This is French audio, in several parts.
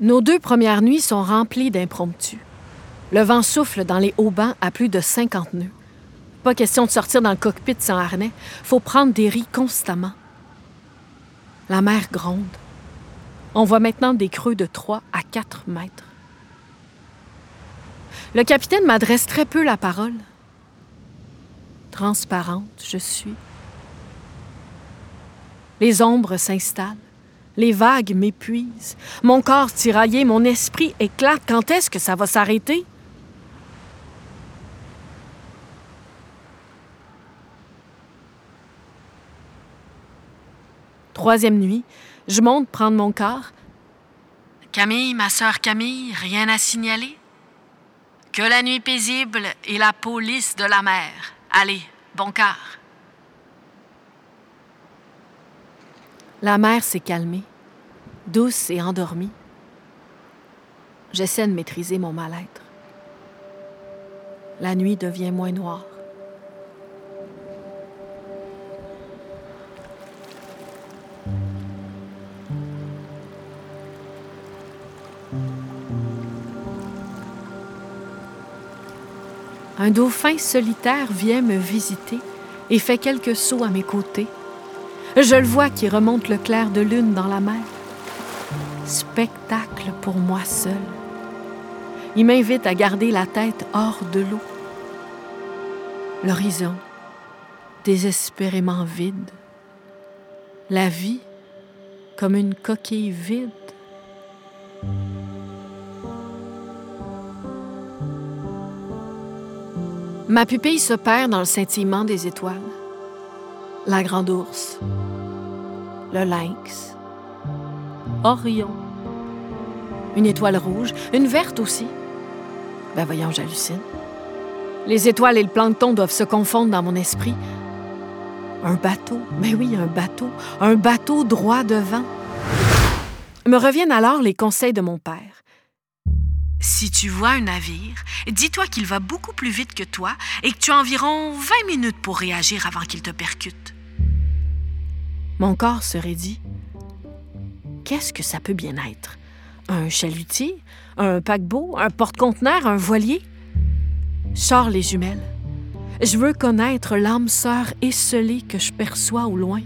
Nos deux premières nuits sont remplies d'impromptus. Le vent souffle dans les haubans à plus de 50 nœuds. Pas question de sortir dans le cockpit sans harnais. Faut prendre des riz constamment. La mer gronde. On voit maintenant des creux de 3 à 4 mètres. Le capitaine m'adresse très peu la parole. Transparente, je suis. Les ombres s'installent. Les vagues m'épuisent. Mon corps tiraillé, mon esprit éclate. Quand est-ce que ça va s'arrêter? Troisième nuit, je monte prendre mon corps. Camille, ma sœur Camille, rien à signaler? Que la nuit paisible et la police de la mer. Allez, bon quart. La mer s'est calmée, douce et endormie. J'essaie de maîtriser mon mal-être. La nuit devient moins noire. Un dauphin solitaire vient me visiter et fait quelques sauts à mes côtés. Je le vois qui remonte le clair de lune dans la mer. Spectacle pour moi seul. Il m'invite à garder la tête hors de l'eau. L'horizon, désespérément vide. La vie, comme une coquille vide. Ma pupille se perd dans le scintillement des étoiles. La grande ours, le lynx, Orion, une étoile rouge, une verte aussi. Ben voyons, j'hallucine. Les étoiles et le plancton doivent se confondre dans mon esprit. Un bateau, mais oui, un bateau, un bateau droit devant. Me reviennent alors les conseils de mon père. Si tu vois un navire, dis-toi qu'il va beaucoup plus vite que toi et que tu as environ 20 minutes pour réagir avant qu'il te percute. Mon corps se raidit. Qu'est-ce que ça peut bien être? Un chalutier? Un paquebot? Un porte-conteneur? Un voilier? Sors les jumelles. Je veux connaître l'âme sœur esselée que je perçois au loin.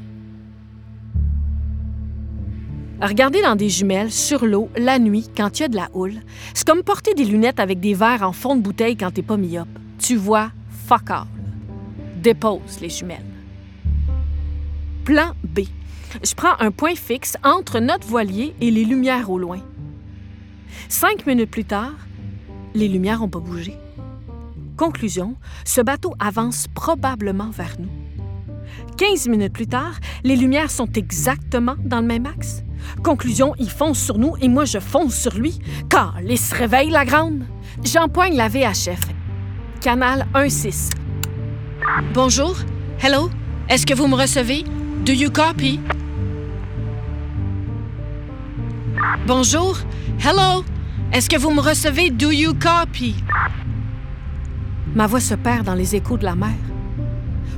Regarder dans des jumelles, sur l'eau, la nuit, quand il y a de la houle, c'est comme porter des lunettes avec des verres en fond de bouteille quand t'es pas myope. Tu vois, fuck all. Dépose les jumelles. Plan B. Je prends un point fixe entre notre voilier et les lumières au loin. Cinq minutes plus tard, les lumières n'ont pas bougé. Conclusion, ce bateau avance probablement vers nous. 15 minutes plus tard, les lumières sont exactement dans le même axe. Conclusion, il fonce sur nous et moi je fonce sur lui. Car il se réveille la grande. J'empoigne la VHF. Canal 1-6. Bonjour. Hello. Est-ce que vous me recevez? Do you copy? Bonjour. Hello. Est-ce que vous me recevez? Do you copy? Ma voix se perd dans les échos de la mer.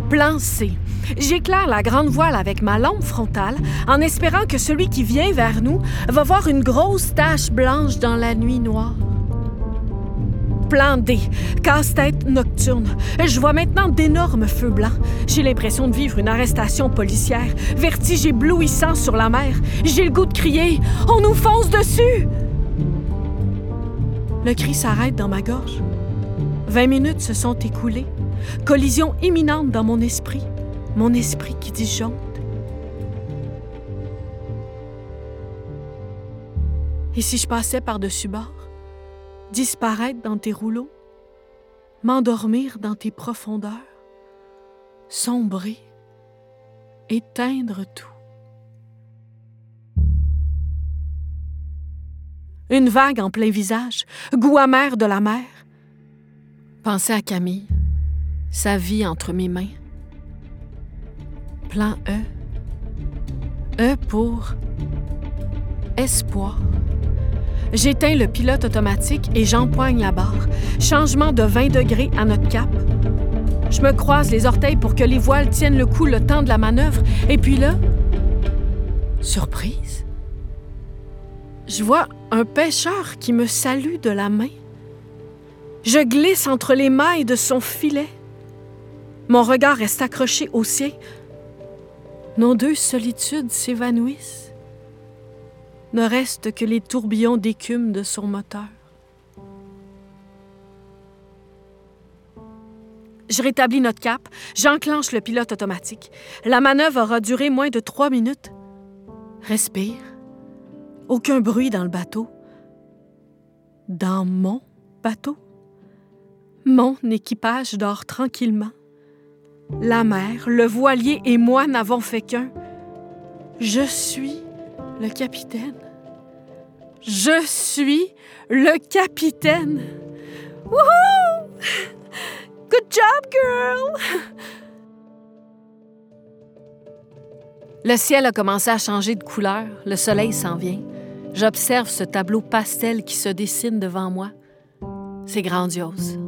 Plan C. J'éclaire la grande voile avec ma lampe frontale en espérant que celui qui vient vers nous va voir une grosse tache blanche dans la nuit noire. Plan D, casse-tête nocturne. Je vois maintenant d'énormes feux blancs. J'ai l'impression de vivre une arrestation policière. Vertige éblouissant sur la mer. J'ai le goût de crier On nous fonce dessus Le cri s'arrête dans ma gorge. Vingt minutes se sont écoulées. Collision imminente dans mon esprit mon esprit qui disjoncte. Et si je passais par-dessus bord, disparaître dans tes rouleaux, m'endormir dans tes profondeurs, sombrer, éteindre tout. Une vague en plein visage, goût amer de la mer. Pensez à Camille, sa vie entre mes mains plan E. E pour espoir. J'éteins le pilote automatique et j'empoigne la barre. Changement de 20 degrés à notre cap. Je me croise les orteils pour que les voiles tiennent le coup le temps de la manœuvre. Et puis là, surprise, je vois un pêcheur qui me salue de la main. Je glisse entre les mailles de son filet. Mon regard reste accroché au sien. Nos deux solitudes s'évanouissent. Ne reste que les tourbillons d'écume de son moteur. Je rétablis notre cap, j'enclenche le pilote automatique. La manœuvre aura duré moins de trois minutes. Respire. Aucun bruit dans le bateau. Dans mon bateau. Mon équipage dort tranquillement. La mer, le voilier et moi n'avons fait qu'un. Je suis le capitaine. Je suis le capitaine. Wouhou! Good job, girl! Le ciel a commencé à changer de couleur, le soleil s'en vient. J'observe ce tableau pastel qui se dessine devant moi. C'est grandiose.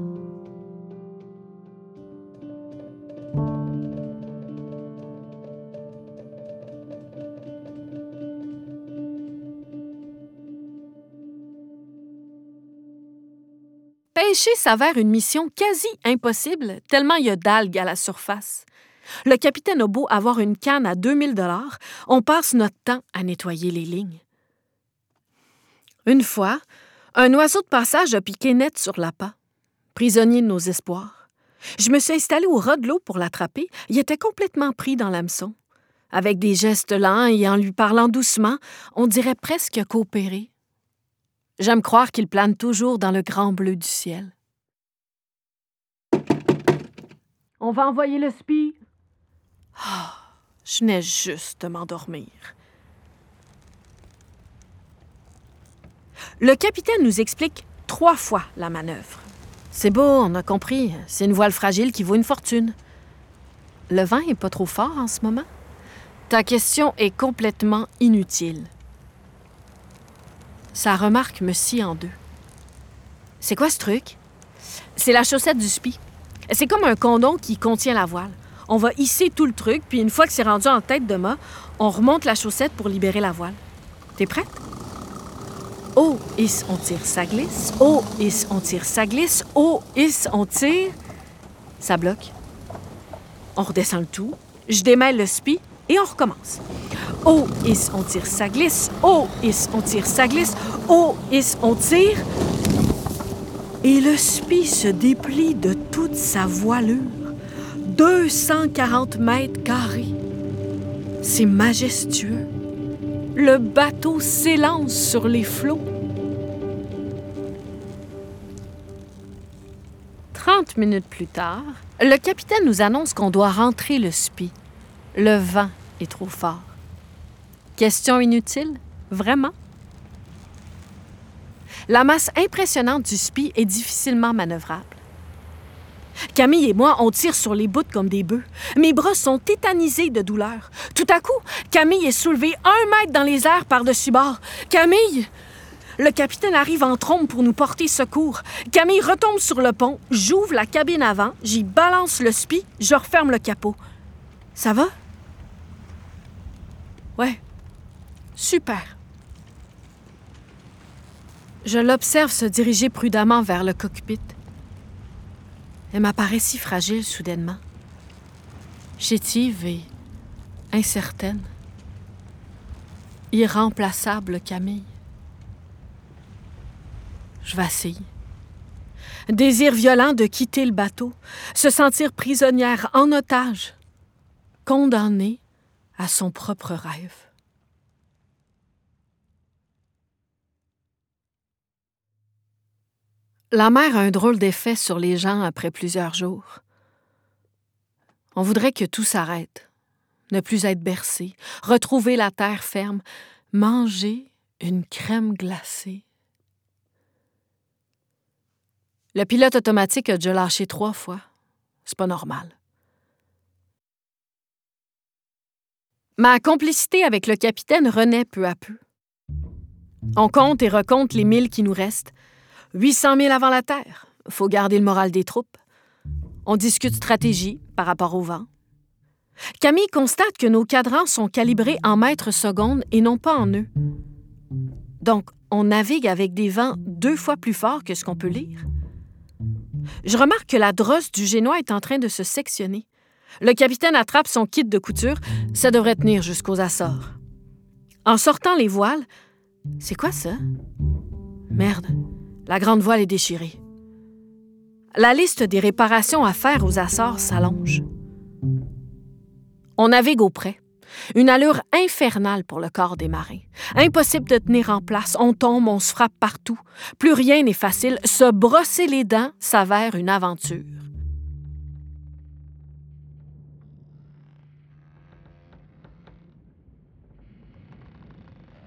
Pêcher s'avère une mission quasi impossible, tellement il y a d'algues à la surface. Le capitaine a beau avoir une canne à 2000 dollars, on passe notre temps à nettoyer les lignes. Une fois, un oiseau de passage a piqué net sur l'appât, prisonnier de nos espoirs. Je me suis installé au ras de l'eau pour l'attraper. Il était complètement pris dans l'hameçon. Avec des gestes lents et en lui parlant doucement, on dirait presque coopérer. J'aime croire qu'il plane toujours dans le grand bleu du ciel. On va envoyer le spi. Ah, je venais juste de m'endormir. Le capitaine nous explique trois fois la manœuvre. C'est beau, on a compris. C'est une voile fragile qui vaut une fortune. Le vent est pas trop fort en ce moment? Ta question est complètement inutile. Sa remarque me scie en deux. C'est quoi ce truc? C'est la chaussette du spi. C'est comme un condom qui contient la voile. On va hisser tout le truc, puis une fois que c'est rendu en tête de mât, on remonte la chaussette pour libérer la voile. T'es prête? Oh, is, on tire, ça glisse. Oh, is, on tire, ça glisse. Oh, is, on tire. Ça bloque. On redescend le tout. Je démêle le spi et on recommence. Oh, is, on tire, ça glisse. Oh, is, on tire, ça glisse. Oh, is, on tire. Et le spi se déplie de toute sa voilure. 240 mètres carrés. C'est majestueux. Le bateau s'élance sur les flots. 30 minutes plus tard, le capitaine nous annonce qu'on doit rentrer le spi. Le vent est trop fort. Question inutile? Vraiment? La masse impressionnante du spi est difficilement manœuvrable. Camille et moi, on tire sur les bouts comme des bœufs. Mes bras sont tétanisés de douleur. Tout à coup, Camille est soulevée un mètre dans les airs par-dessus bord. Camille! Le capitaine arrive en trombe pour nous porter secours. Camille retombe sur le pont, j'ouvre la cabine avant, j'y balance le spi, je referme le capot. Ça va? Ouais. Super. Je l'observe se diriger prudemment vers le cockpit. Elle m'apparaît si fragile soudainement, chétive et incertaine, irremplaçable Camille. Je vacille. Désir violent de quitter le bateau, se sentir prisonnière en otage, condamnée à son propre rêve. La mer a un drôle d'effet sur les gens après plusieurs jours. On voudrait que tout s'arrête, ne plus être bercé, retrouver la terre ferme, manger une crème glacée. Le pilote automatique a déjà lâché trois fois. C'est pas normal. Ma complicité avec le capitaine renaît peu à peu. On compte et recompte les milles qui nous restent, 800 000 avant la Terre. Faut garder le moral des troupes. On discute stratégie par rapport au vent. Camille constate que nos cadrans sont calibrés en mètres secondes et non pas en nœuds. Donc, on navigue avec des vents deux fois plus forts que ce qu'on peut lire. Je remarque que la drosse du génois est en train de se sectionner. Le capitaine attrape son kit de couture. Ça devrait tenir jusqu'aux Açores. En sortant les voiles, c'est quoi ça? Merde, la grande voile est déchirée. La liste des réparations à faire aux Açores s'allonge. On navigue au près. Une allure infernale pour le corps des marins. Impossible de tenir en place. On tombe, on se frappe partout. Plus rien n'est facile. Se brosser les dents s'avère une aventure.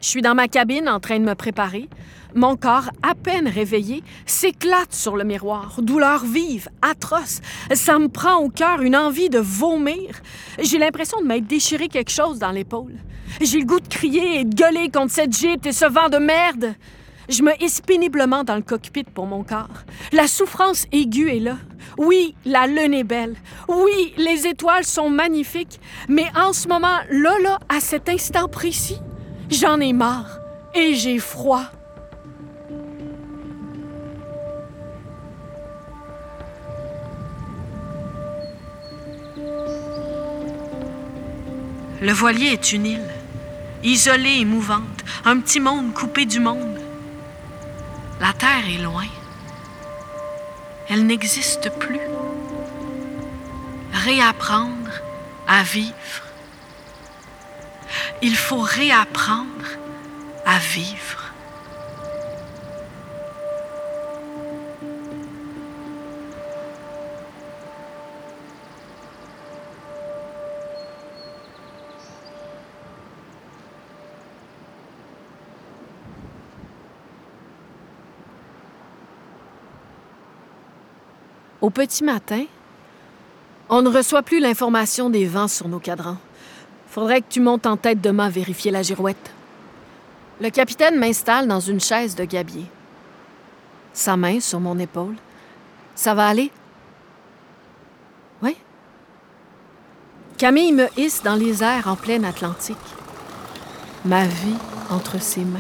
Je suis dans ma cabine en train de me préparer. Mon corps, à peine réveillé, s'éclate sur le miroir. Douleur vive, atroce. Ça me prend au cœur une envie de vomir. J'ai l'impression de m'être déchiré quelque chose dans l'épaule. J'ai le goût de crier et de gueuler contre cette gîte et ce vent de merde. Je me hisse péniblement dans le cockpit pour mon corps. La souffrance aiguë est là. Oui, la lune est belle. Oui, les étoiles sont magnifiques. Mais en ce moment, là, là, à cet instant précis, J'en ai marre et j'ai froid. Le voilier est une île, isolée et mouvante, un petit monde coupé du monde. La Terre est loin. Elle n'existe plus. Réapprendre à vivre il faut réapprendre à vivre. Au petit matin, on ne reçoit plus l'information des vents sur nos cadrans. Faudrait que tu montes en tête demain vérifier la girouette. Le capitaine m'installe dans une chaise de gabier. Sa main sur mon épaule. Ça va aller? Oui? Camille me hisse dans les airs en pleine Atlantique. Ma vie entre ses mains.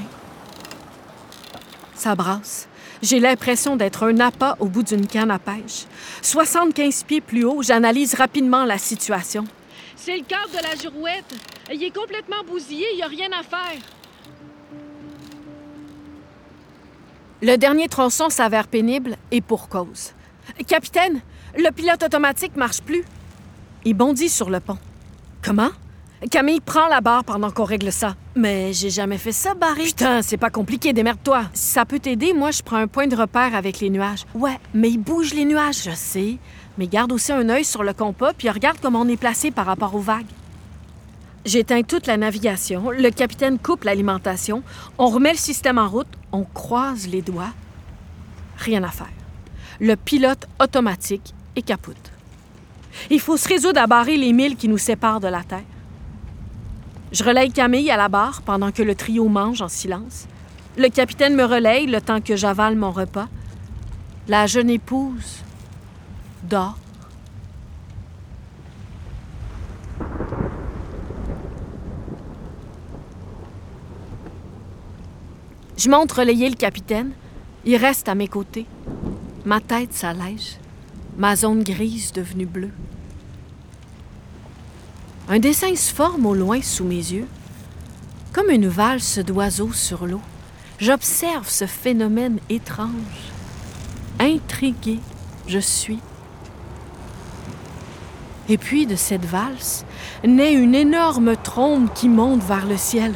Ça brasse. J'ai l'impression d'être un appât au bout d'une canne à pêche. 75 pieds plus haut, j'analyse rapidement la situation. C'est le cadre de la girouette. Il est complètement bousillé, il n'y a rien à faire. Le dernier tronçon s'avère pénible et pour cause. Capitaine, le pilote automatique marche plus. Il bondit sur le pont. Comment? Camille prend la barre pendant qu'on règle ça. Mais j'ai jamais fait ça, Barry. Putain, c'est pas compliqué, démerde-toi. Si ça peut t'aider, moi, je prends un point de repère avec les nuages. Ouais, mais il bouge les nuages, je sais mais garde aussi un œil sur le compas puis regarde comment on est placé par rapport aux vagues. J'éteins toute la navigation, le capitaine coupe l'alimentation, on remet le système en route, on croise les doigts. Rien à faire. Le pilote automatique est capote. Il faut se résoudre à barrer les milles qui nous séparent de la Terre. Je relaye Camille à la barre pendant que le trio mange en silence. Le capitaine me relaye le temps que j'avale mon repas. La jeune épouse dort. Je montre relayer le capitaine. Il reste à mes côtés. Ma tête s'allège. Ma zone grise devenue bleue. Un dessin se forme au loin sous mes yeux, comme une valse d'oiseaux sur l'eau. J'observe ce phénomène étrange. Intrigué, je suis. Et puis de cette valse naît une énorme trombe qui monte vers le ciel.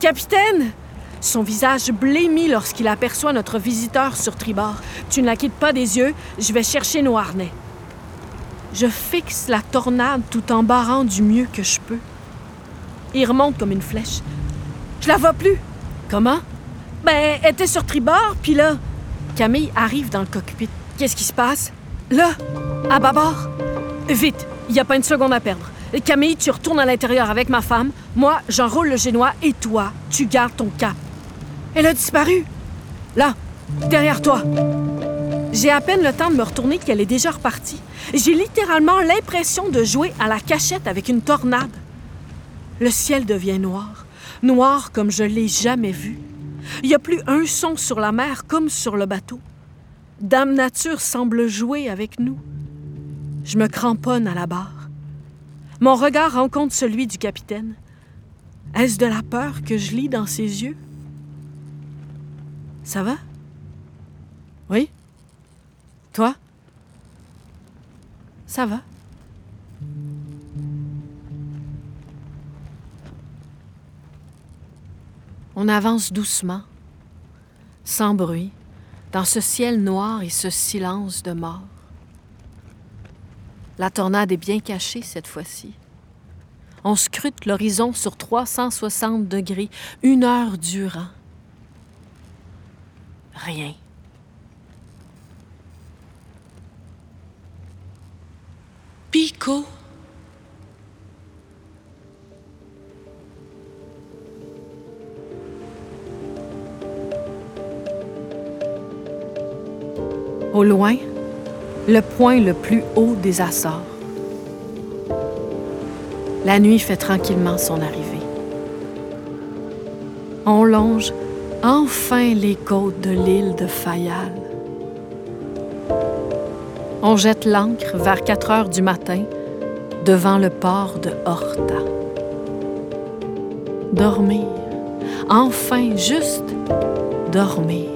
Capitaine! Son visage blêmit lorsqu'il aperçoit notre visiteur sur tribord. Tu ne la quittes pas des yeux, je vais chercher nos harnais. Je fixe la tornade tout en barrant du mieux que je peux. Il remonte comme une flèche. Je la vois plus. Comment? Ben, elle était sur tribord, puis là. Camille arrive dans le cockpit. Qu'est-ce qui se passe? Là, à bâbord. Vite, il n'y a pas une seconde à perdre. Camille, tu retournes à l'intérieur avec ma femme. Moi, j'enroule le génois et toi, tu gardes ton cap. Elle a disparu. Là, derrière toi. J'ai à peine le temps de me retourner qu'elle est déjà repartie. J'ai littéralement l'impression de jouer à la cachette avec une tornade. Le ciel devient noir, noir comme je l'ai jamais vu. Il n'y a plus un son sur la mer comme sur le bateau. Dame Nature semble jouer avec nous. Je me cramponne à la barre. Mon regard rencontre celui du capitaine. Est-ce de la peur que je lis dans ses yeux? Ça va? Oui? Toi? Ça va? On avance doucement, sans bruit, dans ce ciel noir et ce silence de mort. La tornade est bien cachée cette fois-ci. On scrute l'horizon sur 360 degrés, une heure durant. Rien. Pico. Au loin, le point le plus haut des Açores. La nuit fait tranquillement son arrivée. On longe enfin les côtes de l'île de Fayal. On jette l'ancre vers 4 heures du matin devant le port de Horta. Dormir, enfin juste dormir.